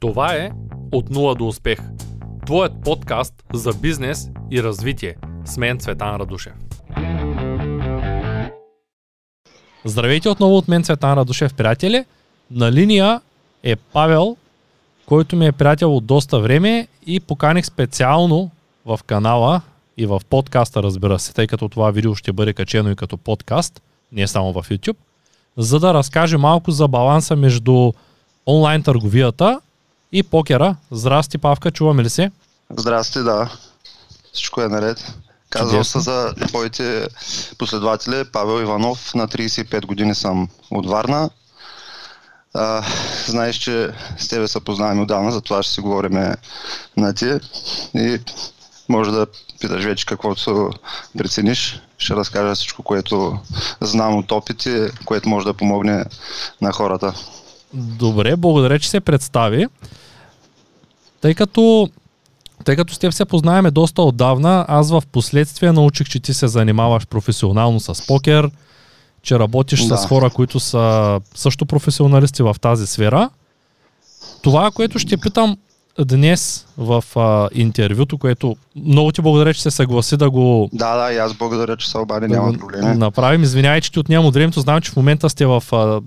Това е От нула до успех. Твоят подкаст за бизнес и развитие. С мен Цветан Радушев. Здравейте отново от мен Цветан Радушев, приятели. На линия е Павел, който ми е приятел от доста време и поканих специално в канала и в подкаста, разбира се, тъй като това видео ще бъде качено и като подкаст, не само в YouTube, за да разкаже малко за баланса между онлайн търговията и покера. Здрасти, Павка, чуваме ли се? Здрасти, да. Всичко е наред. Казвам се за твоите последователи Павел Иванов. На 35 години съм от Варна. А, знаеш, че с тебе се познаваме отдавна, затова ще си говорим на ти. И може да питаш вече каквото прецениш. Ще разкажа всичко, което знам от опити, което може да помогне на хората. Добре, благодаря, че се представи. Тъй като, тъй като с теб се познаваме доста отдавна, аз в последствие научих, че ти се занимаваш професионално с покер, че работиш да. с хора, които са също професионалисти в тази сфера. Това, което ще питам днес в а, интервюто, което много ти благодаря, че се съгласи да го... Да, да, и аз благодаря, че се обади, няма проблеми. Направим, извинявай, че ти отнемам от времето, знам, че в момента сте в, а,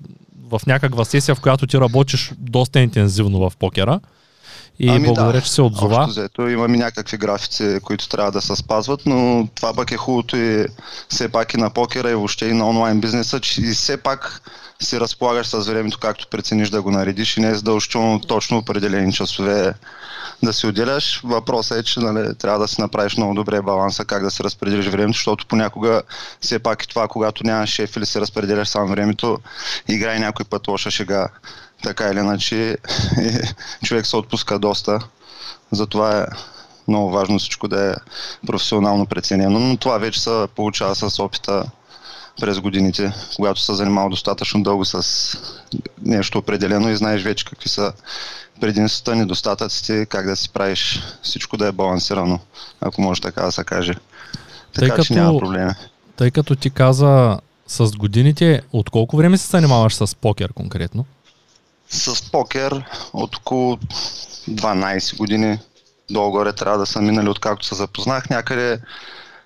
в някаква сесия, в която ти работиш доста интензивно в покера. И ами благодаря, да, че се отзова. Взето, имаме някакви графици, които трябва да се спазват, но това пък е хубавото и все пак и на покера и въобще и на онлайн бизнеса, че и все пак си разполагаш с времето, както прецениш да го наредиш и не е задължително точно определени часове да си отделяш. Въпросът е, че нали, трябва да си направиш много добре баланса как да се разпределиш времето, защото понякога все пак и това, когато нямаш шеф или се разпределяш само времето, играе някой път лоша шега. Така или иначе човек се отпуска доста. Затова е много важно всичко да е професионално преценено, но това вече се получава с опита през годините, когато се занимавал достатъчно дълго с нещо определено и знаеш вече какви са предимствата, недостатъците, как да си правиш всичко да е балансирано, ако може така да се каже. Така тъй че като, няма проблеми. Тъй като ти каза с годините, от колко време се занимаваш с покер конкретно? С покер от около 12 години долу-горе трябва да са минали откакто се запознах някъде,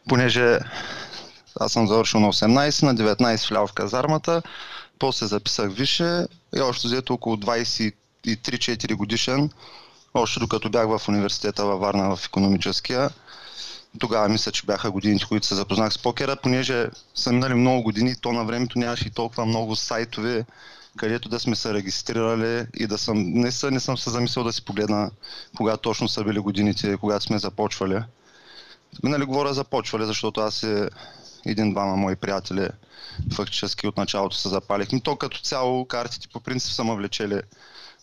понеже аз съм завършил на 18, на 19 влял в казармата, после записах више и още взето около 23-4 годишен, още докато бях в университета във Варна в економическия. Тогава мисля, че бяха годините, които се запознах с покера, понеже са минали много години, то на времето нямаше и толкова много сайтове, където да сме се регистрирали и да съм, не, са, не съм се замислил да си погледна кога точно са били годините, когато сме започвали. Нали говоря започвали, защото аз е един-двама мои приятели фактически от началото се запалихме. То като цяло картите по принцип са ме влечели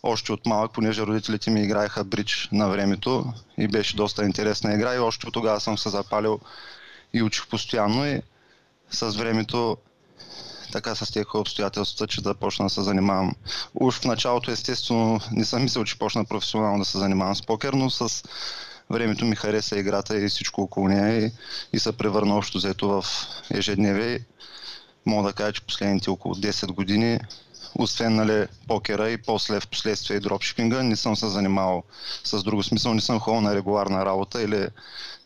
още от малък, понеже родителите ми играеха бридж на времето и беше доста интересна игра и още от тогава съм се запалил и учих постоянно и с времето така с тези обстоятелствата, че да почна да се занимавам. Уж в началото, естествено, не съм мислил, че почна професионално да се занимавам с покер, но с времето ми хареса играта и всичко около нея и, и се превърна общо взето в ежедневие. Мога да кажа, че последните около 10 години, освен нали, покера и после в последствие и дропшипинга, не съм се занимавал с друго смисъл, не съм ходил на регуларна работа или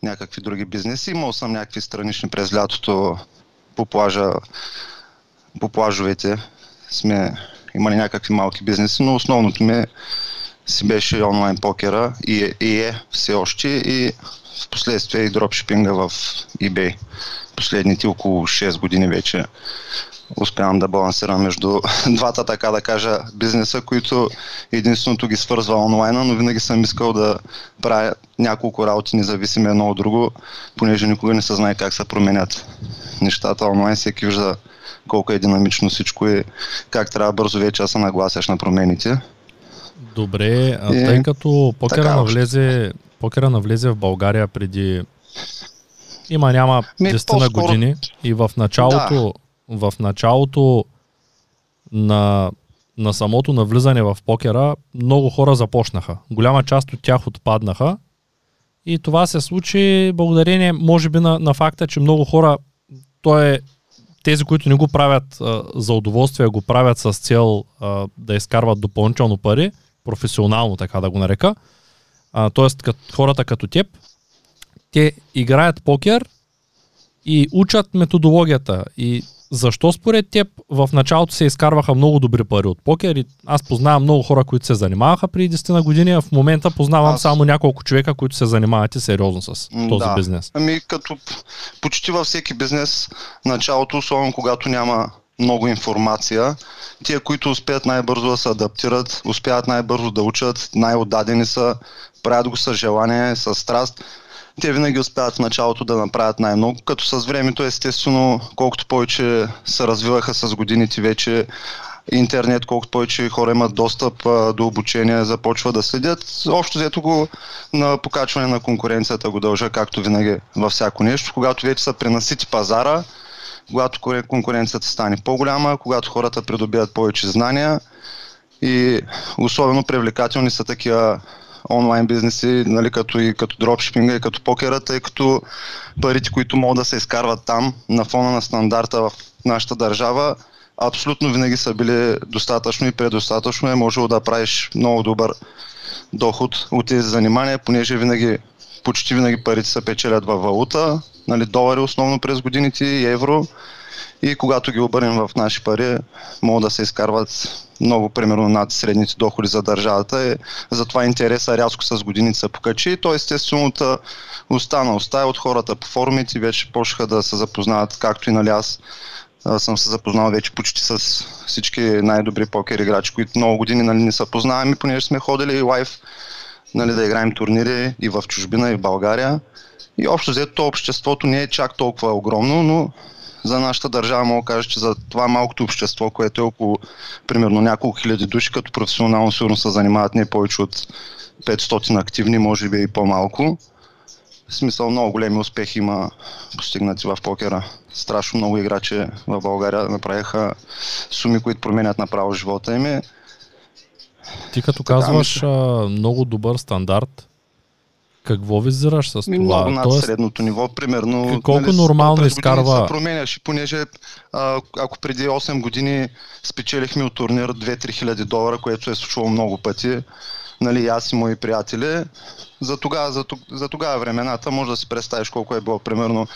някакви други бизнеси. Имал съм някакви странични през лятото по плажа по плажовете сме имали някакви малки бизнеси, но основното ми си беше онлайн покера и е, и е все още и в последствие и дропшипинга в eBay. Последните около 6 години вече успявам да балансирам между двата, така да кажа, бизнеса, които единственото ги свързва онлайна, но винаги съм искал да правя няколко работи независими едно от друго, понеже никога не се знае как се променят нещата онлайн, всеки вижда колко е динамично всичко и как трябва бързо вече се нагласяш на промените. Добре, а и... тъй като покера навлезе, покера навлезе в България преди има няма 10 на години и в началото, да. в началото на, на самото навлизане в покера много хора започнаха. Голяма част от тях отпаднаха и това се случи благодарение, може би, на, на факта, че много хора, то е тези, които не го правят а, за удоволствие, го правят с цел а, да изкарват допълнително пари, професионално, така да го нарека. Кът, хората като теб, те играят покер и учат методологията. И защо според теб в началото се изкарваха много добри пари от покер и аз познавам много хора, които се занимаваха преди 10 на години, а в момента познавам аз... само няколко човека, които се занимават и сериозно с този да. бизнес. Ами като почти във всеки бизнес началото, особено когато няма много информация. Тия, които успеят най-бързо да се адаптират, успяват най-бързо да учат, най-отдадени са, правят го с желание, с страст те винаги успяват в началото да направят най-много, като с времето естествено, колкото повече се развиваха с годините вече, интернет, колкото повече хора имат достъп а, до обучение, започва да следят. Общо взето го на покачване на конкуренцията го дължа, както винаги във всяко нещо. Когато вече са пренасити пазара, когато конкуренцията стане по-голяма, когато хората придобият повече знания и особено привлекателни са такива онлайн бизнеси, нали, като и като дропшипинга и като покера, тъй като парите, които могат да се изкарват там на фона на стандарта в нашата държава, абсолютно винаги са били достатъчно и предостатъчно. Е можело да правиш много добър доход от тези занимания, понеже винаги, почти винаги парите се печелят във валута, нали, долари основно през годините и евро. И когато ги обърнем в наши пари, могат да се изкарват много, примерно, над средните доходи за държавата. И затова интереса рязко с годините се покачи. То естествено от остана оставя от хората по форумите вече почнаха да се запознават, както и нали аз съм се запознал вече почти с всички най-добри покер играчи, които много години нали, не са познаваме, понеже сме ходили и лайв нали, да играем турнири и в чужбина, и в България. И общо взето обществото не е чак толкова огромно, но за нашата държава мога да кажа, че за това малкото общество, което е около примерно няколко хиляди души, като професионално сигурно се занимават не повече от 500 активни, може би и по-малко. В смисъл много големи успехи има постигнати в покера. Страшно много играчи в България направиха суми, които променят направо живота им. Ти като така, казваш мисля... много добър стандарт, какво визираш с това? Много над Тоест, средното ниво, примерно. Колко нали, нормално изкарва? Се променяш, понеже а, ако преди 8 години спечелихме от турнир 2-3 хиляди долара, което е случвало много пъти, нали, аз и мои приятели, за тогава, за, за тогава времената може да си представиш колко е било, примерно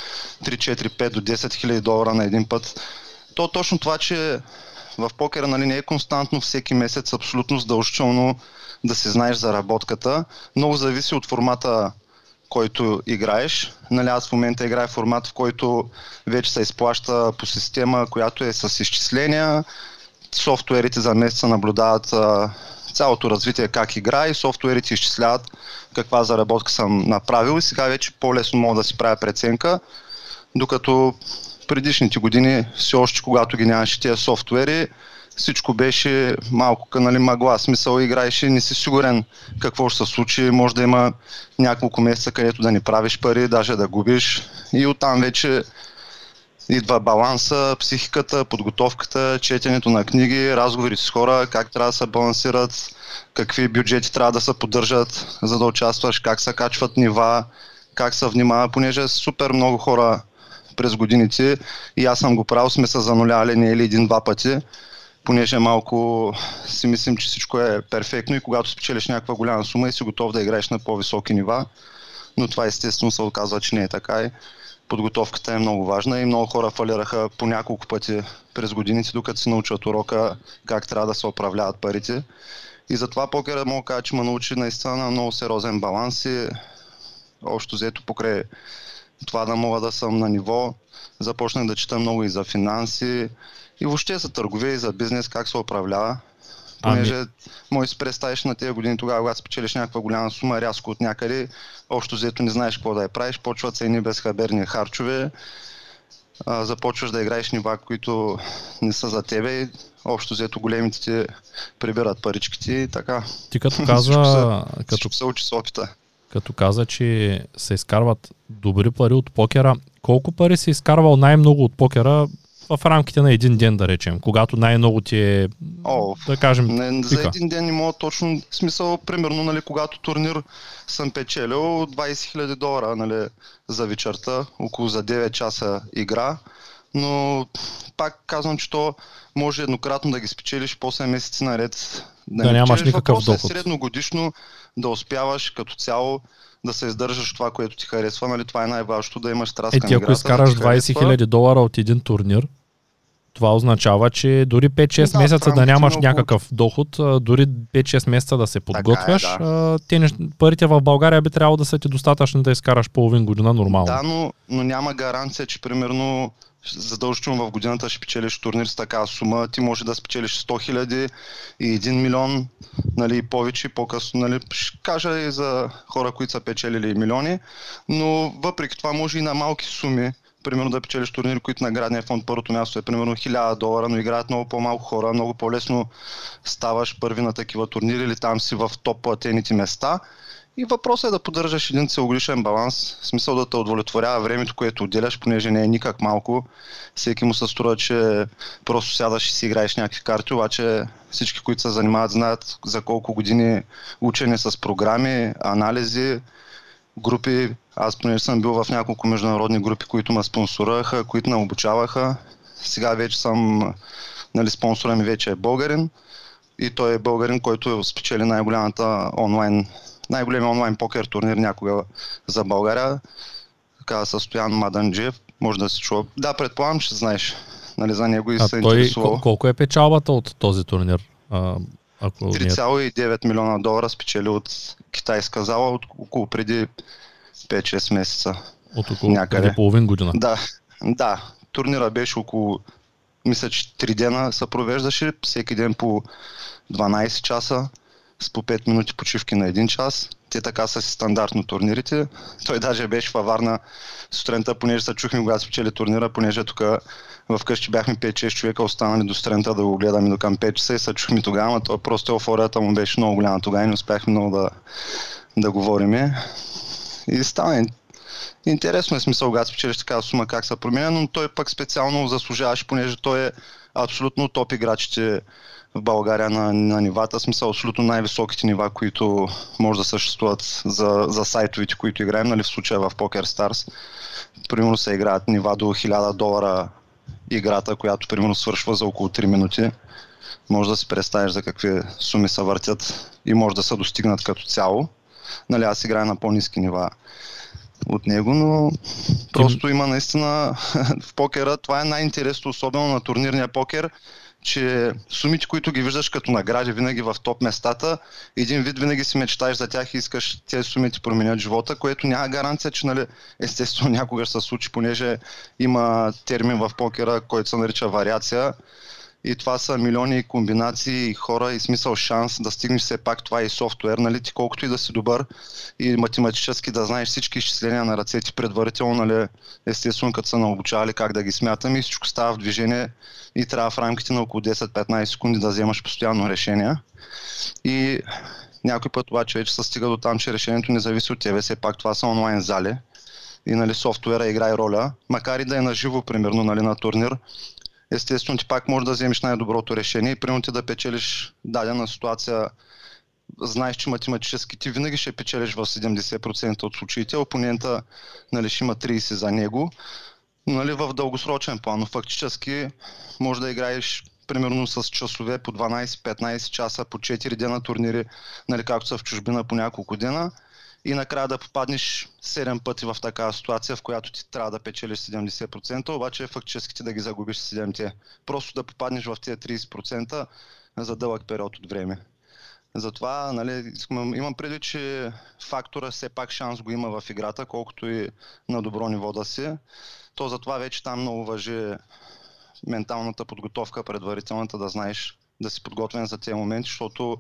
3-4-5 до 10 хиляди долара на един път. То точно това, че в покера нали, не е константно всеки месец, абсолютно задължително да си знаеш заработката. Много зависи от формата, който играеш. Нали, аз в момента играя формат, в който вече се изплаща по система, която е с изчисления. Софтуерите за месеца наблюдават цялото развитие как игра и софтуерите изчисляват каква заработка съм направил и сега вече по-лесно мога да си правя преценка, докато предишните години, все още когато ги нямаше тези софтуери, всичко беше малко нали, магла. Смисъл играеш и не си сигурен какво ще се случи. Може да има няколко месеца, където да не правиш пари, даже да губиш. И оттам вече идва баланса, психиката, подготовката, четенето на книги, разговори с хора, как трябва да се балансират, какви бюджети трябва да се поддържат, за да участваш, как се качват нива, как се внимава, понеже супер много хора през годините и аз съм го правил, сме се занулявали не или един-два пъти понеже малко си мислим, че всичко е перфектно и когато спечелиш някаква голяма сума и си готов да играеш на по-високи нива, но това естествено се оказва, че не е така и подготовката е много важна и много хора фалираха по няколко пъти през годините, докато се научат урока как трябва да се управляват парите. И затова покера мога да кажа, че ме научи наистина на много сериозен баланс и общо взето покрай това да мога да съм на ниво, започнах да чета много и за финанси, и въобще за търговия и за бизнес, как се управлява. Понеже ами... може да си представиш на тези години тогава, когато спечелиш някаква голяма сума рязко от някъде, общо взето не знаеш какво да я правиш, почват се едни безхаберни харчове, а, започваш да играеш нива, които не са за тебе и общо взето големите ти прибират паричките и така. Ти като каза... като, се учи с опита. Като каза, че се изкарват добри пари от покера, колко пари се изкарвал най-много от покера в рамките на един ден, да речем, когато най-много ти е, О, да кажем, не, За един ден не мога точно, смисъл, примерно, нали, когато турнир съм печелил 20 000 долара нали, за вечерта, около за 9 часа игра, но пак казвам, че то може еднократно да ги спечелиш, после месеци наред да, да нямаш никакъв Въпросът доход. Е средногодишно да успяваш като цяло да се издържаш това, което ти харесва. Нали? Това е най-важното, да имаш страст е, ти ако изкараш да 20 000 долара от един турнир, това означава, че дори 5-6 да, месеца да нямаш много... някакъв доход, дори 5-6 месеца да се подготвяш, е, да. те, парите в България би трябвало да са ти достатъчно да изкараш половин година нормално. Да, но, но няма гаранция, че примерно задължително в годината ще печелиш турнир с такава сума, ти може да спечелиш 100 хиляди и 1 милион, нали, повече, по-късно, нали, ще кажа и за хора, които са печелили милиони, но въпреки това може и на малки суми, примерно да печелиш турнири, които наградния фонд първото място е примерно 1000 долара, но играят много по-малко хора, много по-лесно ставаш първи на такива турнири или там си в топ платените места и въпросът е да поддържаш един целогодишен баланс, в смисъл да те удовлетворява времето, което отделяш, понеже не е никак малко. Всеки му се струва, че просто сядаш и си играеш някакви карти, обаче всички, които се занимават, знаят за колко години учене с програми, анализи, групи. Аз понеже съм бил в няколко международни групи, които ме спонсораха, които ме обучаваха. Сега вече съм, нали, спонсора ми вече е българин и той е българин, който спечели най-голямата онлайн най-големия онлайн покер турнир някога за България. Така Стоян Маданджиев, може да се чува. Да, предполагам, че знаеш нали, за него и а се той, интересувал. Колко е печалбата от този турнир? А, ако 3,9 милиона долара спечели от китайска зала от около преди 5-6 месеца. От около някъде. преди половин година. Да, да. Турнира беше около, мисля, че 3 дена се провеждаше, всеки ден по 12 часа с по 5 минути почивки на 1 час. Те така са си стандартно турнирите. Той даже беше във Варна сутринта, понеже се чухме когато спечели турнира, понеже тук вкъщи бяхме 5-6 човека останали до сутринта да го гледаме до към 5 часа и се чухме тогава, но просто еуфорията му беше много голяма тогава и не успяхме много да, да говорим. И стана интересно е смисъл, когато спечелиш такава сума как се променя, но той пък специално заслужаваше, понеже той е абсолютно топ играчите в България на, на нивата, смисъл абсолютно най-високите нива, които може да съществуват за, за сайтовите, които играем, нали, в случая в Poker Stars. Примерно се играят нива до 1000 долара играта, която примерно свършва за около 3 минути. Може да си представиш за какви суми се въртят и може да се достигнат като цяло. Нали, аз играя на по-низки нива от него, но просто има наистина в покера, това е най-интересно, особено на турнирния покер, че сумите, които ги виждаш като награди винаги в топ местата, един вид винаги си мечтаеш за тях и искаш тези суми ти променят живота, което няма гаранция, че нали, естествено някога ще се случи, понеже има термин в покера, който се нарича вариация и това са милиони комбинации хора и смисъл шанс да стигнеш все пак това и софтуер, нали, ти колкото и да си добър и математически да знаеш всички изчисления на ръцете предварително, нали, естествено като са наобучавали как да ги смятаме и всичко става в движение и трябва в рамките на около 10-15 секунди да вземаш постоянно решение. И някой път обаче вече се стига до там, че решението не зависи от тебе, все пак това са онлайн зали и нали, софтуера играе роля, макар и да е на живо, примерно, нали, на турнир, естествено ти пак можеш да вземеш най-доброто решение и примерно ти да печелиш дадена ситуация. Знаеш, че математически ти винаги ще печелиш в 70% от случаите, опонента нали, ще има 30 за него, нали, в дългосрочен план, но фактически може да играеш примерно с часове по 12-15 часа, по 4 дена турнири, нали, както са в чужбина по няколко дена и накрая да попаднеш 7 пъти в такава ситуация, в която ти трябва да печелиш 70%, обаче фактически ти да ги загубиш 7-те. Просто да попаднеш в тези 30% за дълъг период от време. Затова нали, имам предвид, че фактора все пак шанс го има в играта, колкото и на добро ниво да си. То затова вече там много въжи менталната подготовка, предварителната, да знаеш да си подготвен за тези моменти, защото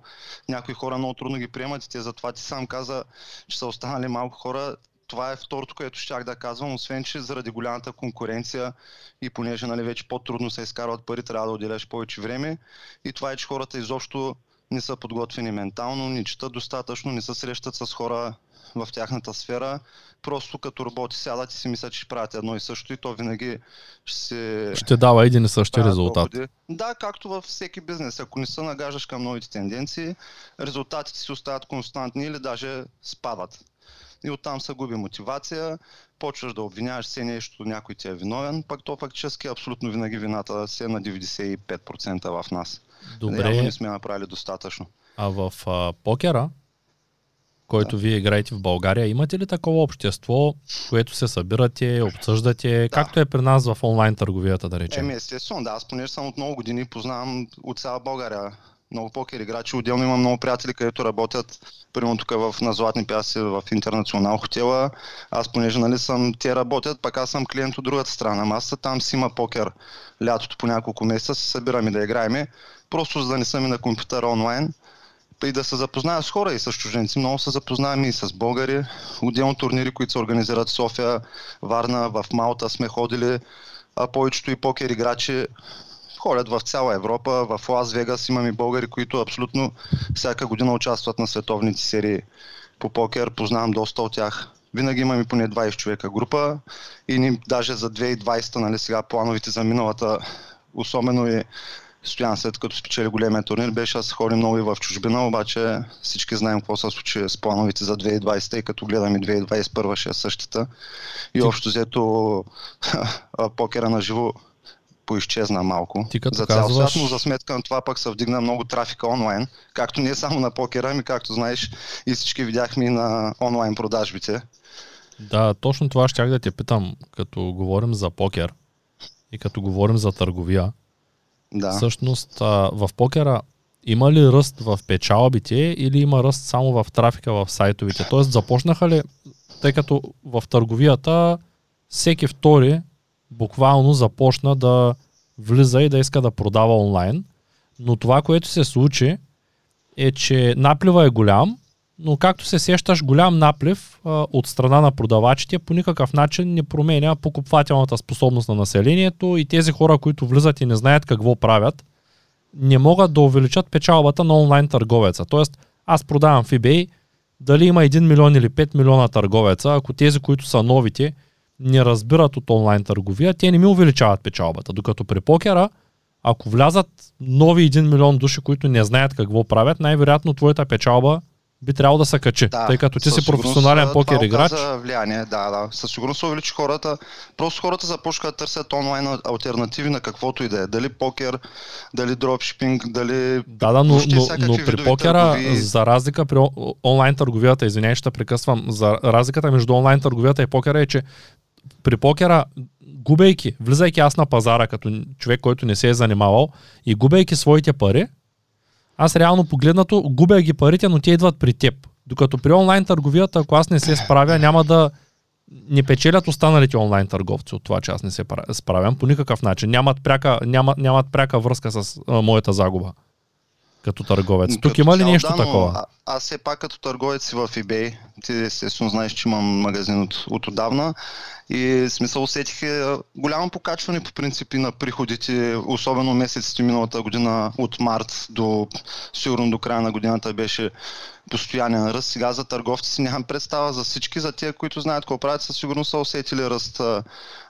някои хора много трудно ги приемат и те затова ти сам каза, че са останали малко хора. Това е второто, което щях да казвам, освен че заради голямата конкуренция и понеже нали, вече по-трудно се изкарват пари, трябва да отделяш повече време. И това е, че хората изобщо не са подготвени ментално, не четат достатъчно, не се срещат с хора в тяхната сфера. Просто като роботи сядат и си мислят, че правят едно и също и то винаги ще се... Ще дава един и същи резултат. Доходи. Да, както във всеки бизнес. Ако не се нагаждаш към новите тенденции, резултатите си остават константни или даже спадат. и оттам се губи мотивация, почваш да обвиняваш се нещо, някой ти е виновен, пък то фактически абсолютно винаги вината се е на 95% в нас. Добре. Явно не сме направили достатъчно. А в а, покера, който да. вие играете в България, имате ли такова общество, което се събирате, обсъждате, да. както е при нас в онлайн търговията, да речем? Еми, естествено, да. Аз понеже съм от много години, познавам от цяла България много покер играчи. Отделно имам много приятели, където работят, примерно тук в, на Златни пяси в Интернационал хотела. Аз понеже нали, съм, те работят, пък аз съм клиент от другата страна. Масата там си има покер лятото по няколко месеца, се събираме да играеме, просто за да не съм и на компютъра онлайн и да се запозная с хора и с чужденци. Много се запознаваме и с българи. Отделно турнири, които се организират в София, Варна, в Малта сме ходили. А повечето и покер играчи ходят в цяла Европа. В Лас Вегас имаме българи, които абсолютно всяка година участват на световните серии по покер. Познавам доста от тях. Винаги имаме поне 20 човека група и ни даже за 2020, нали сега плановите за миналата, особено и Стоян след като спечели големия турнир, беше да се ходи много и в чужбина, обаче всички знаем какво се случи с плановите за 2020 и като гледаме 2021 ще е същата. И общо взето покера на живо поизчезна малко Ти като за цял казваш... свят, но за сметка на това пък се вдигна много трафика онлайн, както не само на покера, ами както знаеш и всички видяхме и на онлайн продажбите. Да, точно това щях да те питам, като говорим за покер и като говорим за търговия. Да. Всъщност в покера има ли ръст в печалбите или има ръст само в трафика в сайтовите? Тоест започнаха ли, тъй като в търговията всеки втори буквално започна да влиза и да иска да продава онлайн. Но това, което се случи, е, че наплива е голям, но както се сещаш, голям наплив а, от страна на продавачите по никакъв начин не променя покупвателната способност на населението и тези хора, които влизат и не знаят какво правят, не могат да увеличат печалбата на онлайн търговеца. Тоест, аз продавам в eBay, дали има 1 милион или 5 милиона търговеца, ако тези, които са новите, не разбират от онлайн търговия, те не ми увеличават печалбата. Докато при покера, ако влязат нови 1 милион души, които не знаят какво правят, най-вероятно твоята печалба би трябвало да се качи, да, тъй като ти си професионален покер играч. Влияние, да, да. Със сигурност се увеличи хората. Просто хората започнаха да търсят онлайн альтернативи на каквото и да е. Дали покер, дали дропшипинг, дали... Да, да, но, но, но при покера, търгови... за разлика при онлайн търговията, извинявай, ще прекъсвам, за разликата между онлайн търговията и покера е, че при покера, губейки, влизайки аз на пазара като човек, който не се е занимавал и губейки своите пари, аз реално погледнато губя ги парите, но те идват при теб. Докато при онлайн търговията, ако аз не се справя, няма да не печелят останалите онлайн търговци от това, че аз не се справям по никакъв начин. Нямат пряка, нямат, нямат пряка връзка с а, моята загуба като търговец. Тук има ли нещо да, такова? А, аз все пак като търговец си в eBay, ти естествено знаеш, че имам магазин от, от отдавна и смисъл усетих е, голямо покачване по принципи на приходите, особено месеците миналата година от март до сигурно до края на годината беше постоянен ръст. Сега за търговци си нямам представа за всички, за тия, които знаят какво правят, със сигурност са усетили ръст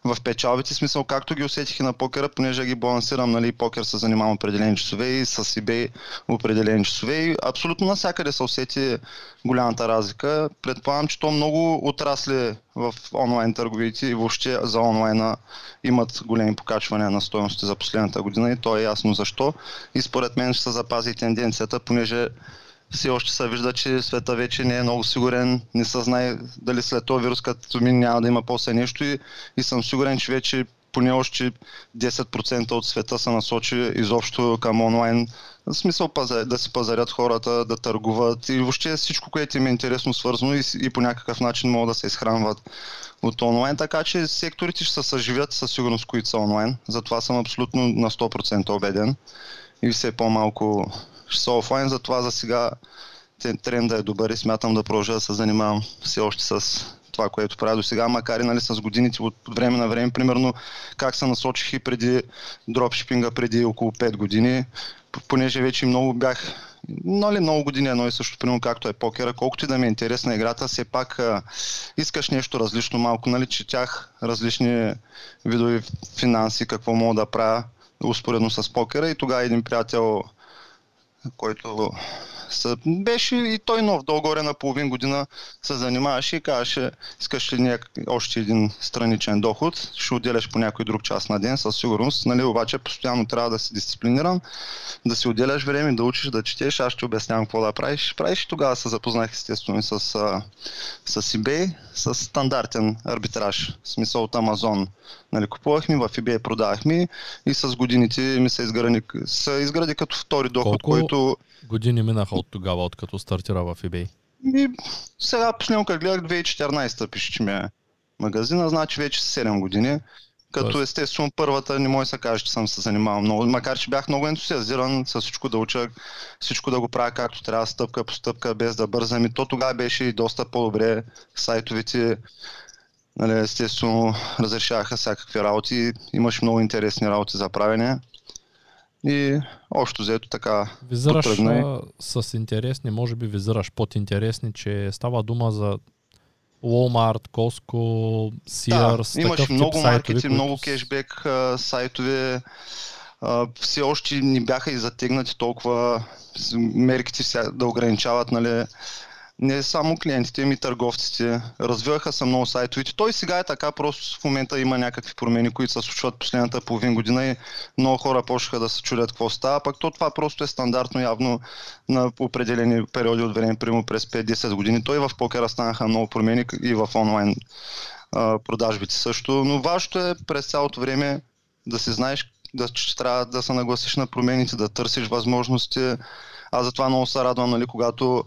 в печалбите. Смисъл, както ги усетих и на покера, понеже ги балансирам, нали, покер се занимавам определени часове и с eBay определени часове. И абсолютно навсякъде се усети голямата разлика. Предполагам, че то много отрасли в онлайн търговите и въобще за онлайна имат големи покачвания на стоености за последната година и то е ясно защо. И според мен ще се запази тенденцията, понеже все още се вижда, че света вече не е много сигурен, не се знае дали след този вирус като ми няма да има после нещо и, и съм сигурен, че вече поне още 10% от света се насочи изобщо към онлайн. В смисъл да се пазарят хората, да търгуват и въобще всичко, което им е интересно свързано и, и по някакъв начин могат да се изхранват от онлайн, така че секторите ще се съживят със сигурност, които са онлайн. Затова съм абсолютно на 100% убеден и все по-малко ще са офлайн, затова за сега тренда е добър и смятам да продължа да се занимавам все още с това, което правя до сега, макар и нали, с годините от време на време, примерно как се насочих и преди дропшипинга преди около 5 години, понеже вече много бях нали, много години едно и също, примерно както е покера, колкото и да ми е интересна играта, все пак а, искаш нещо различно малко, нали, четях различни видови финанси, какво мога да правя успоредно с покера. И тогава един приятел който беше и той нов, долу-горе на половин година се занимаваше и казваше, искаш ли няк... още един страничен доход, ще отделяш по някой друг час на ден, със сигурност, нали, обаче постоянно трябва да си дисциплиниран, да си отделяш време, да учиш, да четеш, аз ще обяснявам какво да правиш. Правиш и тогава се запознах естествено с, с eBay, с стандартен арбитраж, в смисъл от Амазон. Нали, купувахме, в eBay продавахме и с годините ми се изгради, се изгради като втори доход, Колко който... години минаха от тогава, откато стартира в eBay? И сега последно как гледах 2014 пише, че ми е магазина, значи вече 7 години. Като Тоест... естествено първата не може да се каже, че съм се занимавал много, макар че бях много ентусиазиран с всичко да уча, всичко да го правя както трябва, стъпка по стъпка, без да бързам. И то тогава беше и доста по-добре сайтовете, нали, естествено разрешаваха всякакви работи, имаш много интересни работи за правене. И общо взето така. Визираш с интересни, може би визираш под интересни, че става дума за Walmart, Costco, Sears, да, имаш много сайтове, маркети, които... много кешбек сайтове. все още ни бяха и затегнати толкова мерките да ограничават нали, не само клиентите, ми търговците. Развиваха се много сайтовете. Той сега е така, просто в момента има някакви промени, които се случват последната половин година и много хора почнаха да се чудят какво става, пък то това просто е стандартно явно на определени периоди от време, примерно през 5-10 години. Той в покера станаха много промени и в онлайн а, продажбите също, но важното е през цялото време да си знаеш, да, че трябва да се нагласиш на промените, да търсиш възможности, аз затова много се радвам, нали, когато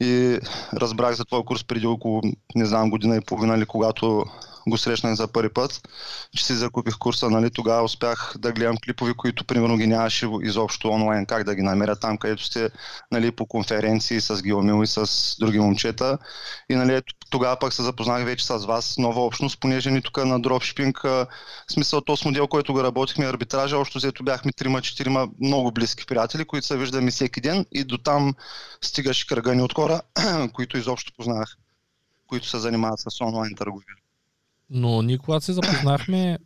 и разбрах за твой курс преди около, не знам, година и половина, нали, когато го срещнах за първи път, че си закупих курса, нали, тогава успях да гледам клипови, които примерно ги нямаше изобщо онлайн, как да ги намеря там, където сте нали, по конференции с Геомил и с други момчета. И нали, тогава пък се запознах вече с вас, нова общност, понеже ни тук на дропшипинг, смисъл този модел, който го работихме, арбитража, общо взето бяхме трима-четирима много близки приятели, които се виждаме всеки ден и до там стигаше кръга ни от хора, които изобщо познах, които се занимават с онлайн търговия. Но ние когато се запознахме,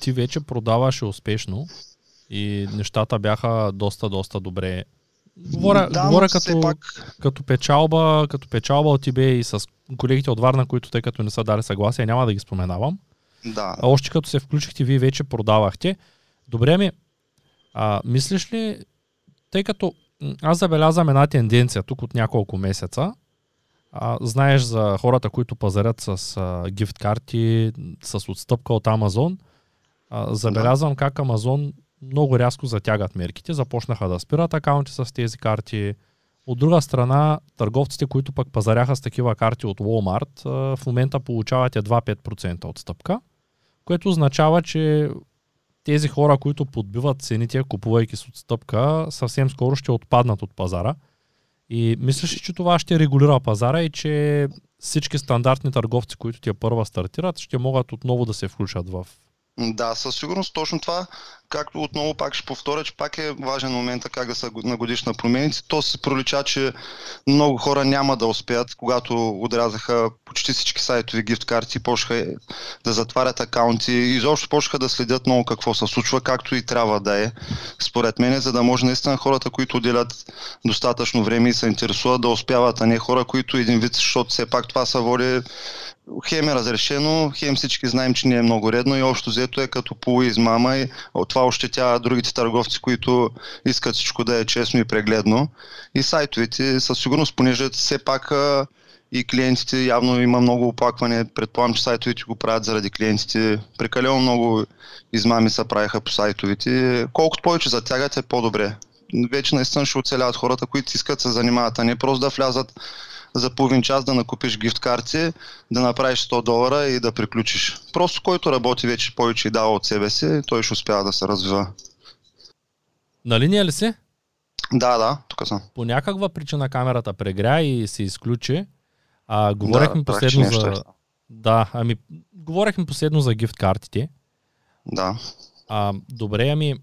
ти вече продаваше успешно и нещата бяха доста, доста добре. Говоря, да, говоря като, пак... като, печалба, като печалба от тебе и с колегите от Варна, които тъй като не са дали съгласие, няма да ги споменавам. Да. А още като се включихте, вие вече продавахте. Добре ми, а, мислиш ли, тъй като аз забелязвам една тенденция тук от няколко месеца, а, знаеш за хората, които пазарят с а, гифт карти, с отстъпка от Амазон. А, забелязвам да. как Амазон много рязко затягат мерките. Започнаха да спират акаунти с тези карти. От друга страна, търговците, които пък пазаряха с такива карти от Walmart, в момента получават едва 5% отстъпка, което означава, че тези хора, които подбиват цените, купувайки с отстъпка, съвсем скоро ще отпаднат от пазара. И мислиш, че това ще регулира пазара и че всички стандартни търговци, които тия първа стартират, ще могат отново да се включат в да, със сигурност точно това, както отново пак ще повторя, че пак е важен момент как да нагодиш на промените. То се пролича, че много хора няма да успеят, когато отрязаха почти всички сайтови гифт карти, почнаха да затварят акаунти и изобщо почнаха да следят много какво се случва, както и трябва да е, според мен, за да може наистина хората, които отделят достатъчно време и се интересуват да успяват, а не хора, които един вид, защото все пак това са води хем е разрешено, хем всички знаем, че не е много редно и общо взето е като полуизмама и това ощетява другите търговци, които искат всичко да е честно и прегледно. И сайтовете със сигурност, понеже все пак и клиентите явно има много оплакване. Предполагам, че сайтовете го правят заради клиентите. Прекалено много измами се правиха по сайтовете. Колкото повече затягате, по-добре. Вече наистина ще оцеляват хората, които искат се занимават, а не просто да влязат за половин час да накупиш гифт карти, да направиш 100 долара и да приключиш. Просто който работи вече повече и дава от себе си, той ще успява да се развива. На линия ли си? Да, да, тук съм. По някаква причина камерата прегря и се изключи. А, говорихме да, последно за... Да, ами, говорихме последно за гифт картите. Да. А, добре, ами,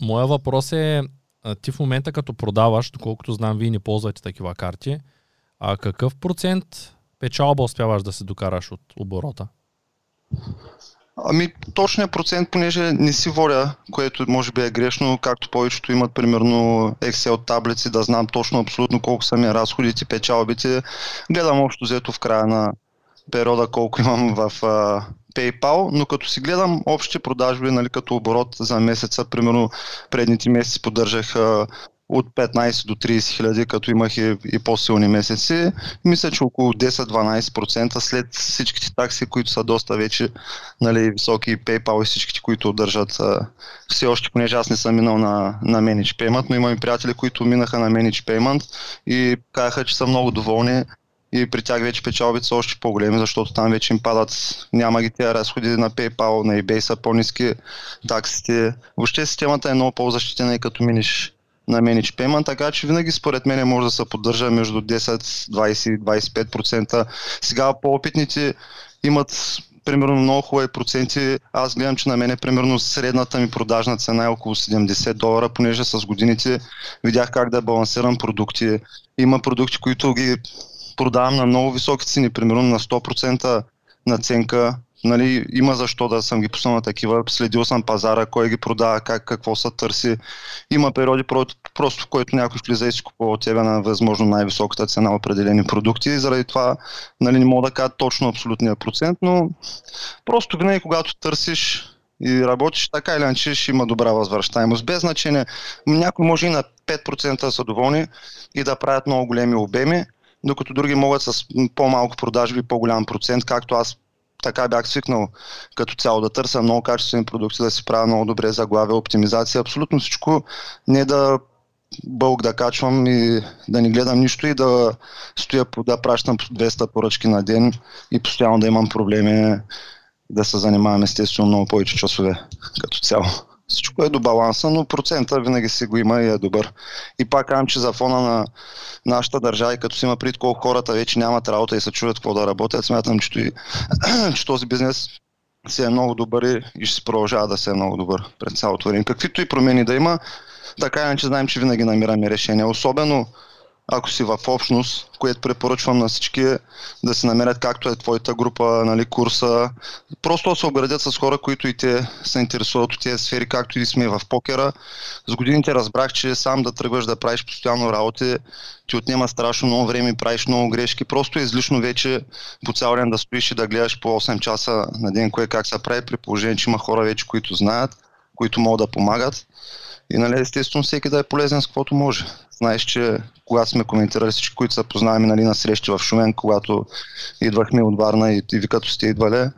моя въпрос е, ти в момента като продаваш, доколкото знам, вие не ползвате такива карти, а какъв процент печалба успяваш да се докараш от оборота? Ами точният процент, понеже не си водя, което може би е грешно, както повечето имат примерно Excel таблици, да знам точно абсолютно колко са ми разходите, печалбите. Гледам общо взето в края на периода колко имам в uh, PayPal, но като си гледам общите продажби, нали, като оборот за месеца, примерно предните месеци поддържах uh, от 15 до 30 хиляди, като имах и, и по-силни месеци. Мисля, че около 10-12% след всичките такси, които са доста вече нали, високи, PayPal и всичките, които държат все още, понеже аз не съм минал на, на Manage Payment, но имам и приятели, които минаха на Manage Payment и казаха, че са много доволни и при тях вече печалбите са още по-големи, защото там вече им падат, няма ги тези разходи на PayPal, на eBay са по-низки таксите. Въобще системата е много по-защитена и като миниш на Manage Payment, така че винаги според мен може да се поддържа между 10, 20 25%. Сега по-опитните имат примерно много хубави проценти. Аз гледам, че на мен примерно средната ми продажна цена е около 70 долара, понеже с годините видях как да балансирам продукти. Има продукти, които ги продавам на много високи цени, примерно на 100% наценка, нали, има защо да съм ги пуснал на такива, следил съм пазара, кой ги продава, как, какво се търси. Има периоди, просто в който някой влиза и си купува от тебе на възможно най-високата цена определени продукти и заради това нали, не мога да кажа точно абсолютния процент, но просто винаги когато търсиш и работиш така или иначе ще има добра възвръщаемост. Без значение, някой може и на 5% да са доволни и да правят много големи обеми, докато други могат с по-малко продажби по-голям процент, както аз така бях свикнал като цяло да търся много качествени продукти, да си правя много добре заглавия, оптимизация, абсолютно всичко, не да бълг да качвам и да не гледам нищо и да стоя да пращам 200 поръчки на ден и постоянно да имам проблеми да се занимавам естествено много повече часове като цяло. Всичко е до баланса, но процента винаги си го има и е добър. И пак казвам, че за фона на нашата държава и като си има пред колко хората вече нямат работа и се чудят какво да работят, смятам, че, че този бизнес си е много добър и ще се продължава да се е много добър пред цялото време. Каквито и промени да има, така иначе знаем, че винаги намираме решение. Особено ако си в общност, което препоръчвам на всички да се намерят както е твоята група, нали, курса. Просто да се обградят с хора, които и те се интересуват от тези сфери, както и сме в покера. С годините разбрах, че сам да тръгваш да правиш постоянно работи, ти отнема страшно много време правиш много грешки. Просто е излишно вече по цял ден да стоиш и да гледаш по 8 часа на ден кое как се прави, при положение, че има хора вече, които знаят, които могат да помагат. И нали, естествено всеки да е полезен с каквото може. Знаеш, че когато сме коментирали всички, които се познаваме нали, на срещи в Шумен, когато идвахме от Варна и, и ви като сте идвали,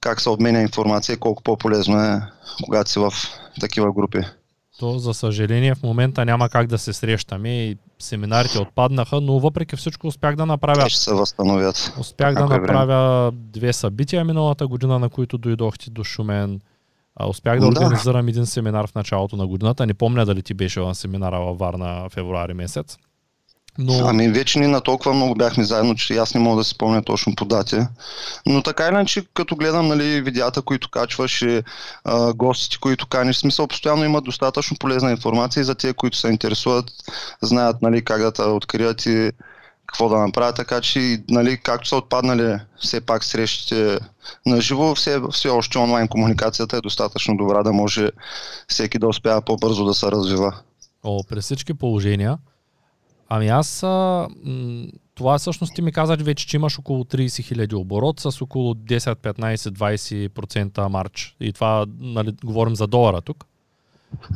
как се обменя информация и колко по-полезно е, когато си в такива групи. То, за съжаление, в момента няма как да се срещаме и семинарите отпаднаха, но въпреки всичко успях да направя... Ще се възстановят. Успях да направя време. две събития миналата година, на които дойдохте до Шумен. А, успях да организирам да. един семинар в началото на годината. Не помня дали ти беше на семинара във Варна февруари месец. Но... Ами вече ни на толкова много бяхме заедно, че аз не мога да си спомня точно по дати. Но така иначе, като гледам нали, видеята, които качваш и а, гостите, които каниш, смисъл постоянно има достатъчно полезна информация и за тези, които се интересуват, знаят нали, как да те открият и какво да направя, така че нали, както са отпаднали все пак срещите на живо, все, все още онлайн комуникацията е достатъчно добра да може всеки да успява по-бързо да се развива. О, при всички положения. Ами аз, а, това всъщност ти ми казаш вече, че имаш около 30 хиляди оборот с около 10, 15, 20% марч. И това, нали, говорим за долара тук.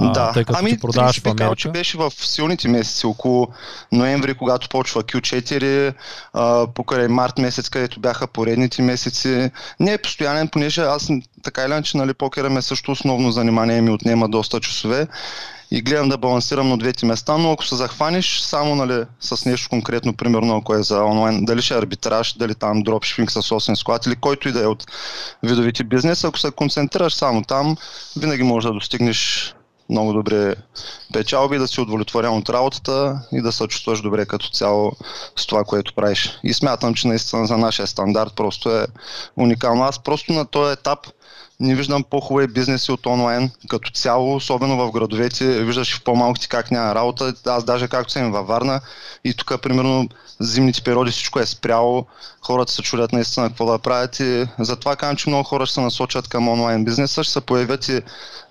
А, да, тъй като ами, продаваш в Америка. че беше в силните месеци, около ноември, когато почва Q4, а, покрай март месец, където бяха поредните месеци. Не е постоянен, понеже аз така или иначе, нали, покера ме също основно занимание ми отнема доста часове и гледам да балансирам на двете места, но ако се захванеш само нали, с нещо конкретно, примерно ако е за онлайн, дали ще е арбитраж, дали там дропшипинг с 8 склад или който и да е от видовите бизнес, ако се концентрираш само там, винаги можеш да достигнеш много добре печалби, да си удовлетворен от работата и да се чувстваш добре като цяло с това, което правиш. И смятам, че наистина за нашия стандарт просто е уникално. Аз просто на този етап не виждам по-хубави бизнеси от онлайн като цяло, особено в градовете. Виждаш в по-малките как няма работа. Аз даже както съм във Варна и тук примерно зимните периоди всичко е спряло, хората се чудят наистина какво да правят и затова казвам, че много хора ще се насочат към онлайн бизнеса, ще се появят и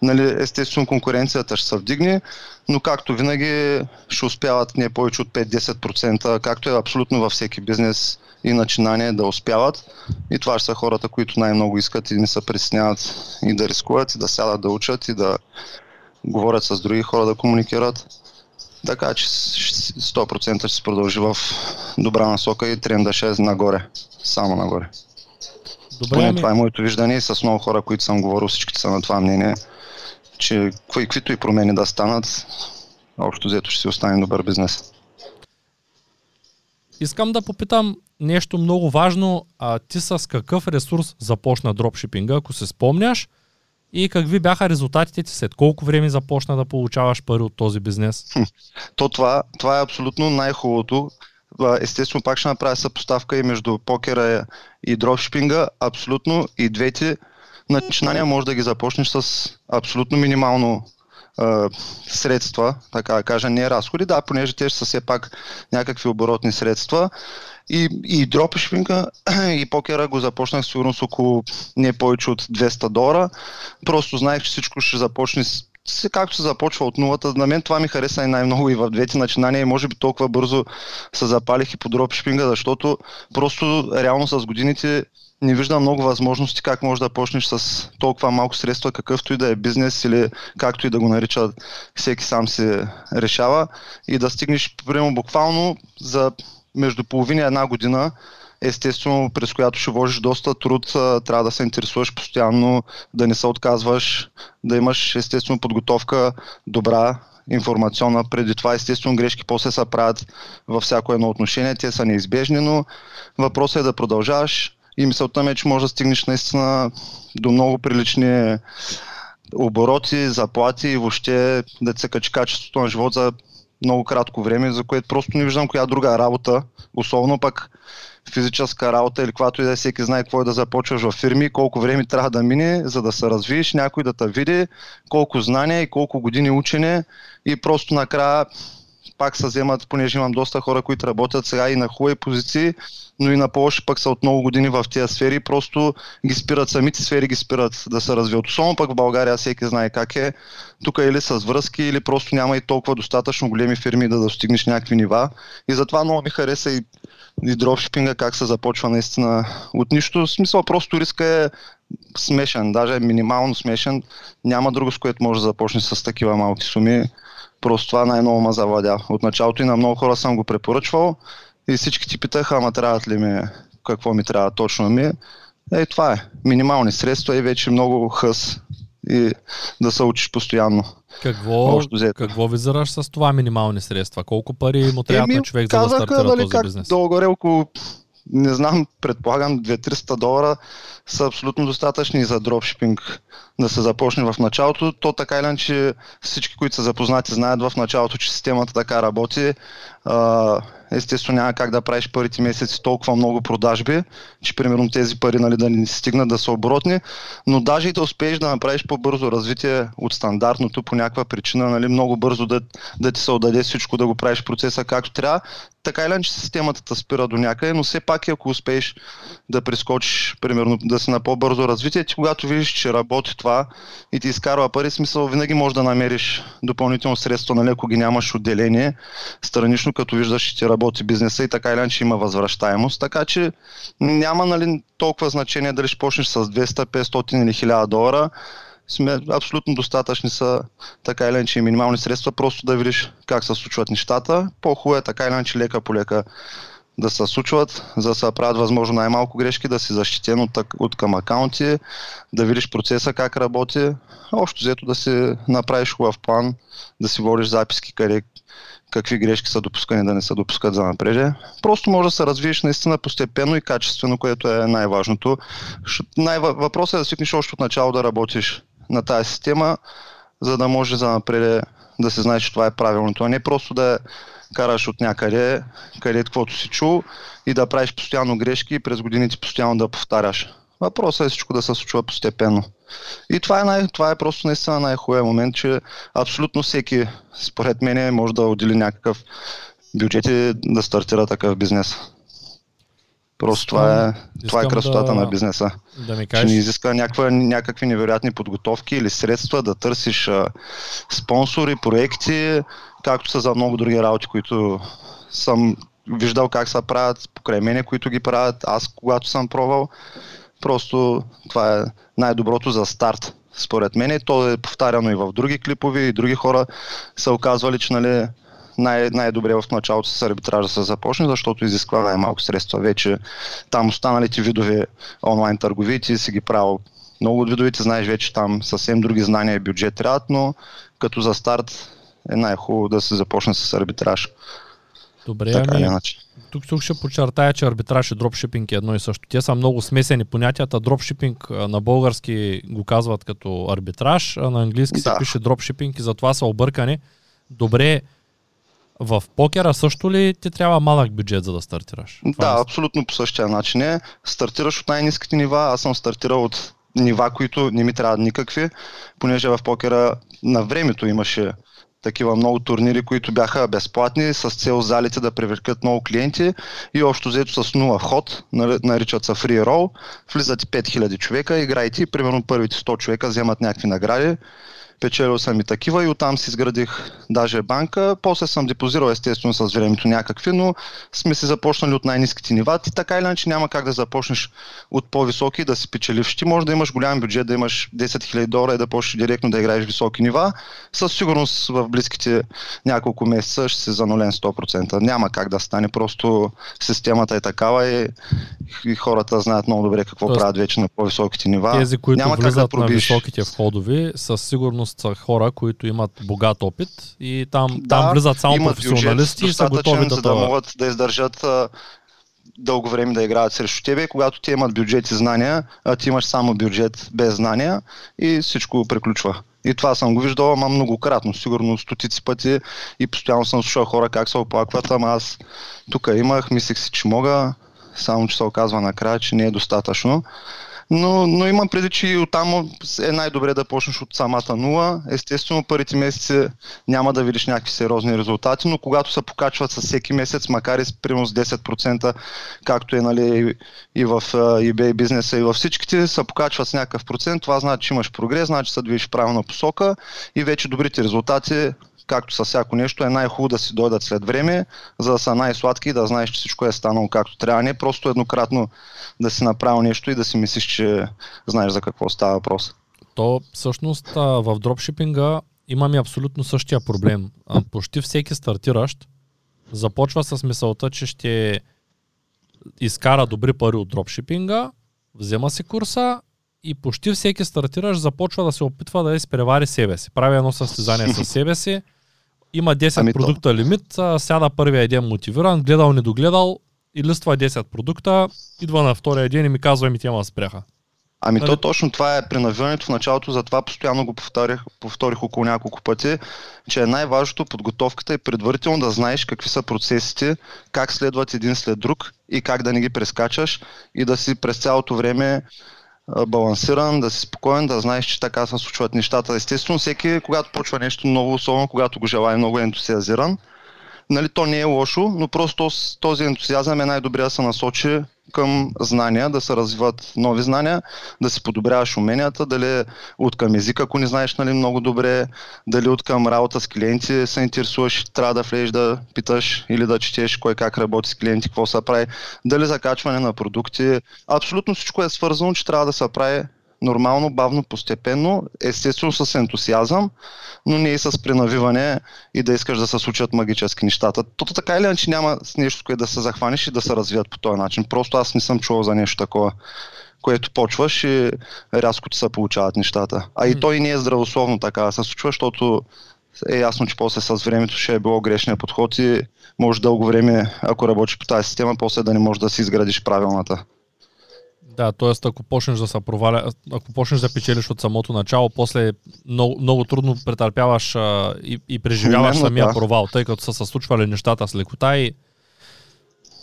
нали, естествено конкуренцията ще се вдигне, но както винаги ще успяват не повече от 5-10%, както е абсолютно във всеки бизнес и начинание да успяват. И това ще са хората, които най-много искат и не се притесняват и да рискуват, и да сядат да учат, и да говорят с други хора, да комуникират. Така че 100% ще се продължи в добра насока и тренда ще е нагоре. Само нагоре. Добре, Поне ами... това е моето виждане и с много хора, които съм говорил, всички са на това мнение, че каквито и промени да станат, общо взето ще си остане добър бизнес. Искам да попитам нещо много важно. А ти с какъв ресурс започна дропшипинга, ако се спомняш? И какви бяха резултатите ти след колко време започна да получаваш пари от този бизнес? То това, това е абсолютно най-хубавото. Естествено, пак ще направя съпоставка и между покера и дропшипинга. Абсолютно и двете начинания може да ги започнеш с абсолютно минимално средства, така да кажа, не разходи, да, понеже те ще са все пак някакви оборотни средства. И, и дропшипинга и покера го започнах сигурно с около не повече от 200 долара. Просто знаех, че всичко ще започне с както се започва от нулата, на мен това ми хареса и най-много и в двете начинания. И може би толкова бързо се запалих и по дропшипинга, защото просто реално с годините не виждам много възможности как можеш да почнеш с толкова малко средства, какъвто и да е бизнес или както и да го нарича, всеки сам се решава. И да стигнеш, примерно, буквално за между половина и една година, естествено, през която ще вложиш доста труд, трябва да се интересуваш постоянно, да не се отказваш, да имаш естествено подготовка добра, информационна. Преди това, естествено, грешки после се правят във всяко едно отношение. Те са неизбежни, но въпросът е да продължаваш и мисълта ми е, че може да стигнеш наистина до много прилични обороти, заплати и въобще да се качи качеството на живот за много кратко време, за което просто не виждам коя друга работа, особено пък физическа работа или каквато и да е, всеки знае какво е да започваш в фирми, колко време трябва да мине, за да се развиеш, някой да те види, колко знания и колко години учене и просто накрая пак се вземат, понеже имам доста хора, които работят сега и на хубави позиции, но и на повече пък са от много години в тези сфери, просто ги спират, самите сфери ги спират да се развиват. Особено пък в България всеки знае как е. Тук или с връзки, или просто няма и толкова достатъчно големи фирми да достигнеш някакви нива. И затова много ми хареса и, и дропшипинга, как се започва наистина от нищо. В смисъл просто риска е смешен, даже е минимално смешен. Няма друго, с което може да започне с такива малки суми. Просто това най-много ме завладя. От началото и на много хора съм го препоръчвал и всички ти питаха, ама трябва ли ми, какво ми трябва точно ми. Е, това е. Минимални средства и вече много хъс и да се учиш постоянно. Какво, какво визираш с това минимални средства? Колко пари му трябва на човек за да стартира дали, този как бизнес? Долу-горе около, не знам, предполагам 2-300 долара са абсолютно достатъчни за дропшипинг да се започне в началото. То така или че всички, които са запознати, знаят в началото, че системата така работи. Естествено няма как да правиш първите месеци толкова много продажби, че примерно тези пари нали, да не стигнат да са оборотни, но даже и да успееш да направиш по-бързо развитие от стандартното по някаква причина, нали, много бързо да, да ти се отдаде всичко, да го правиш процеса както трябва, така или че системата те спира до някъде, но все пак ако успееш да прескочиш, примерно да си на по-бързо развитие, ти когато видиш, че работи това и ти изкарва пари, смисъл винаги можеш да намериш допълнително средство, нали, ако ги нямаш отделение, странично като виждаш, че ти работи бизнеса и така или иначе има възвръщаемост, така че няма нали, толкова значение дали ще почнеш с 200, 500 или 1000 долара, сме абсолютно достатъчни са така или иначе минимални средства, просто да видиш как се случват нещата. По-хубаво е така или иначе лека по лека да се случват, за да се правят възможно най-малко грешки, да си защитен от, от към акаунти, да видиш процеса как работи, общо взето да си направиш хубав план, да си водиш записки къде какви грешки са допускани да не се допускат за напрежение. Просто може да се развиеш наистина постепенно и качествено, което е най-важното. Най- въпросът е да свикнеш още от начало да работиш на тази система, за да може за напред да се знае, че това е правилното, а не просто да караш от някъде, където каквото си чул и да правиш постоянно грешки и през годините постоянно да повтаряш. Въпросът е всичко да се случва постепенно. И това е, най- това е просто наистина най-хубавия момент, че абсолютно всеки, според мен, може да отдели някакъв бюджет и да стартира такъв бизнес. Просто искам, това е, това е красотата да, на бизнеса. Да ми кажеш... Че не изиска някаква, някакви невероятни подготовки или средства да търсиш а, спонсори, проекти, както са за много други работи, които съм виждал как се правят, покрай мене, които ги правят, аз когато съм пробвал. Просто това е най-доброто за старт. Според мен то е повтаряно и в други клипове и други хора са оказвали, че нали, най- най-добре в началото с арбитража се започне, защото изисква най-малко средства. Вече там останалите видове онлайн търговите си ги правил много от видовете, знаеш вече там съвсем други знания и бюджет трябват, но като за старт е най-хубаво да се започне с арбитраж. Добре, така ами, иначе. Тук, тук ще подчертая, че арбитраж и дропшипинг е едно и също. Те са много смесени понятията. Дропшипинг на български го казват като арбитраж, а на английски да. се пише дропшипинг и затова са объркани. Добре, в покера също ли ти трябва малък бюджет за да стартираш? Това да, е... абсолютно по същия начин е. Стартираш от най-низките нива. Аз съм стартирал от нива, които не ми трябват никакви, понеже в покера на времето имаше такива много турнири, които бяха безплатни с цел залите да привлекат много клиенти и общо взето с нула вход, наричат се free roll, влизате 5000 човека, играйте и примерно първите 100 човека вземат някакви награди Печелил съм и такива и оттам си изградих даже банка. После съм депозирал естествено с времето някакви, но сме си започнали от най-низките нива. Ти така или иначе няма как да започнеш от по-високи да си печеливш. Ти може да имаш голям бюджет, да имаш 10 000 долара и да почнеш директно да играеш високи нива. Със сигурност в близките няколко месеца ще си занулен 100%. Няма как да стане. Просто системата е такава и, и хората знаят много добре какво Тоест, правят вече на по-високите нива. Тези, които няма влизат как да на високите входови, със сигурност всъщност са хора, които имат богат опит и там, да, там влизат само професионалисти и са готови да за да могат да издържат дълго време да играят срещу тебе, когато те имат бюджет и знания, а ти имаш само бюджет без знания и всичко приключва. И това съм го виждал, ама многократно, сигурно стотици пъти и постоянно съм слушал хора как се оплакват, ама аз тук имах, мислех си, че мога, само че се оказва накрая, че не е достатъчно. Но, но имам преди, че и оттам е най-добре да почнеш от самата нула. Естествено, първите месеци няма да видиш някакви сериозни резултати, но когато се покачват с всеки месец, макар и с примерно с 10%, както е нали, и в eBay бизнеса и във всичките, се покачват с някакъв процент, това значи, че имаш прогрес, значи се движиш правилна посока и вече добрите резултати както със всяко нещо, е най-хубаво да си дойдат след време, за да са най-сладки и да знаеш, че всичко е станало както трябва. Не просто еднократно да си направил нещо и да си мислиш, че знаеш за какво става въпрос. То всъщност в дропшипинга имаме абсолютно същия проблем. Почти всеки стартиращ започва с мисълта, че ще изкара добри пари от дропшипинга, взема си курса и почти всеки стартиращ започва да се опитва да изпревари себе си. Прави едно състезание с себе си, има 10 ами продукта то. лимит, сяда първия ден мотивиран, гледал, недогледал, и листва 10 продукта, идва на втория ден и ми казва, ми тема спряха. Ами нали? то точно това е при навиването в началото, затова постоянно го повторих, повторих около няколко пъти, че е най-важното подготовката и предварително да знаеш какви са процесите, как следват един след друг и как да не ги прескачаш и да си през цялото време балансиран, да си спокоен, да знаеш, че така се случват нещата. Естествено, всеки, когато почва нещо ново, особено когато го желая много ентусиазиран, нали, то не е лошо, но просто този ентусиазъм е най-добре да се насочи към знания, да се развиват нови знания, да си подобряваш уменията, дали от към езика, ако не знаеш нали, много добре, дали от към работа с клиенти се интересуваш, трябва да влезеш да питаш или да четеш кой как работи с клиенти, какво се прави, дали закачване на продукти. Абсолютно всичко е свързано, че трябва да се прави нормално, бавно, постепенно, естествено с ентусиазъм, но не и с пренавиване и да искаш да се случат магически нещата. Тото така или иначе няма с нещо, с което да се захванеш и да се развият по този начин. Просто аз не съм чувал за нещо такова което почваш и рязко ти се получават нещата. А и той не е здравословно така да се случва, защото е ясно, че после с времето ще е било грешния подход и може дълго време, ако работиш по тази система, после да не можеш да си изградиш правилната. Да, т.е. ако почнеш да се проваля, ако почнеш да печелиш от самото начало, после много, много трудно претърпяваш а, и, и преживяваш Именно, самия да. провал, тъй като са се случвали нещата с лекота и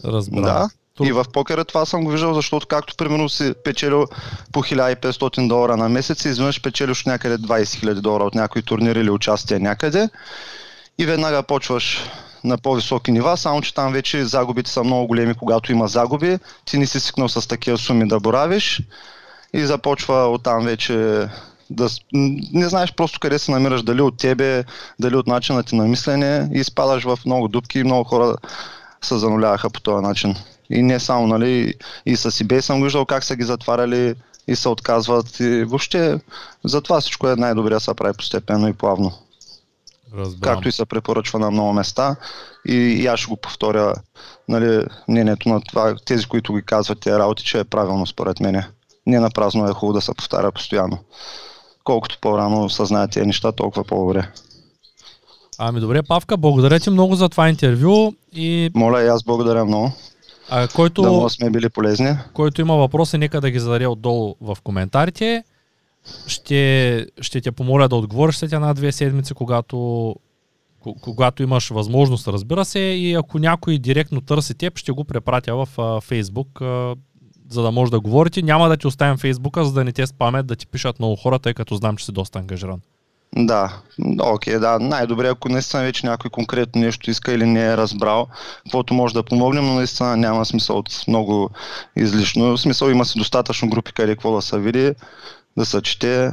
разбира. Да. И в покера това съм го виждал, защото както примерно си печелил по 1500 долара на месец и изведнъж печелиш някъде 20 000 долара от някой турнир или участие някъде и веднага почваш на по-високи нива, само че там вече загубите са много големи, когато има загуби. Ти не си свикнал с такива суми да боравиш и започва оттам вече да, не знаеш просто къде се намираш, дали от тебе, дали от начина ти на мислене и изпадаш в много дупки и много хора се зануляваха по този начин. И не само, нали, и с eBay съм виждал как са ги затваряли и се отказват. И въобще, затова всичко е най-добре да се прави постепенно и плавно. Разбирам. Както и се препоръчва на много места. И, и аз ще го повторя нали, мнението на това, тези, които ги казват тези работи, че е правилно според мен. Не на празно е хубаво да се повтаря постоянно. Колкото по-рано съзнаят тези неща, толкова по-добре. Ами добре, Павка, благодаря ти много за това интервю. И... Моля и аз благодаря много. А, който, да сме били полезни. Който има въпроси, нека да ги зададе отдолу в коментарите. Ще, ще те помоля да отговориш след една-две седмици, когато, когато имаш възможност, разбира се, и ако някой директно търси теб, ще го препратя в Фейсбук, за да може да говорите. Няма да ти оставим Фейсбука, за да не те спамят да ти пишат много хора, тъй като знам, че си доста ангажиран. Да, окей, okay, да. Най-добре, ако наистина вече някой конкретно нещо иска или не е разбрал, каквото може да помогнем, но наистина няма смисъл от много излишно. В смисъл има си достатъчно групи, къде какво да се види, да се чете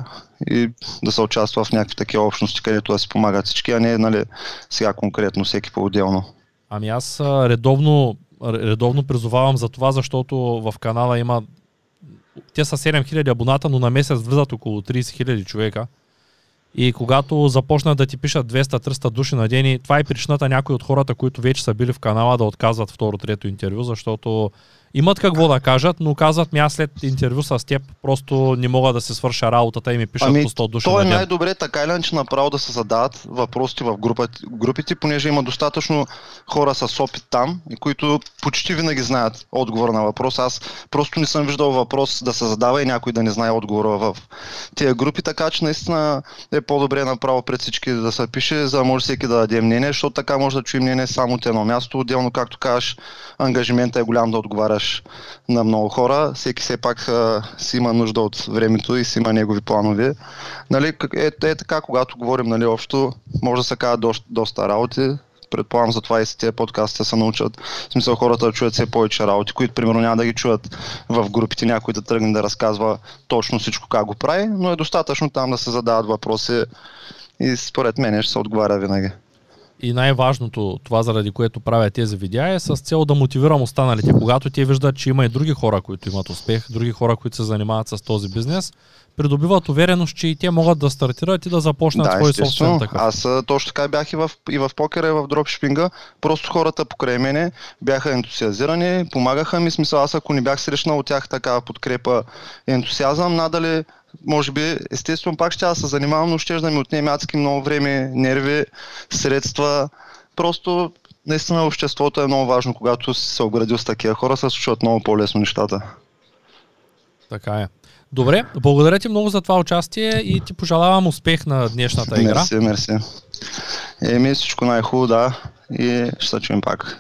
и да се участва в някакви такива общности, където да си помагат всички, а не нали, сега конкретно всеки по-отделно. Ами аз редовно, редовно призовавам за това, защото в канала има те са 7000 абоната, но на месец влизат около 30 000 човека. И когато започнат да ти пишат 200-300 души на ден, това е причината някои от хората, които вече са били в канала да отказват второ-трето интервю, защото имат какво да кажат, но казват ми аз след интервю с теб просто не мога да се свърша работата и ми пишат ами, по 100 души. То е най-добре така или иначе направо да се задават въпросите в групата, групите, понеже има достатъчно хора с опит там, които почти винаги знаят отговор на въпрос. Аз просто не съм виждал въпрос да се задава и някой да не знае отговора в тия групи, така че наистина е по-добре направо пред всички да се пише, за да може всеки да даде мнение, защото така може да чуе мнение само от едно място. Отделно, както кажеш, ангажимента е голям да отговаряш даваш на много хора. Всеки все пак а, си има нужда от времето и си има негови планове. Нали, е, е така, когато говорим нали, общо, може да се казва доста, доста работи. Предполагам за това и с тези подкасти се научат. В смисъл хората да чуят все повече работи, които примерно няма да ги чуят в групите, някой да тръгне да разказва точно всичко как го прави, но е достатъчно там да се задават въпроси и според мен ще се отговаря винаги и най-важното, това заради което правя тези видеа е с цел да мотивирам останалите. Когато те виждат, че има и други хора, които имат успех, други хора, които се занимават с този бизнес, придобиват увереност, че и те могат да стартират и да започнат да, свой собствен такъв. Аз точно така бях и в, и в покера, и в дропшипинга. Просто хората покрай мене бяха ентусиазирани, помагаха ми. Смисъл, аз ако не бях срещнал от тях такава подкрепа и ентусиазъм, надали може би, естествено, пак ще да се занимавам, но ще да ми отнеме адски много време, нерви, средства. Просто наистина обществото е много важно, когато си се оградил с такива хора, се случват много по-лесно нещата. Така е. Добре, благодаря ти много за това участие и ти пожелавам успех на днешната игра. Мерси, мерси. Еми всичко най-хубаво, да. И ще се чуем пак.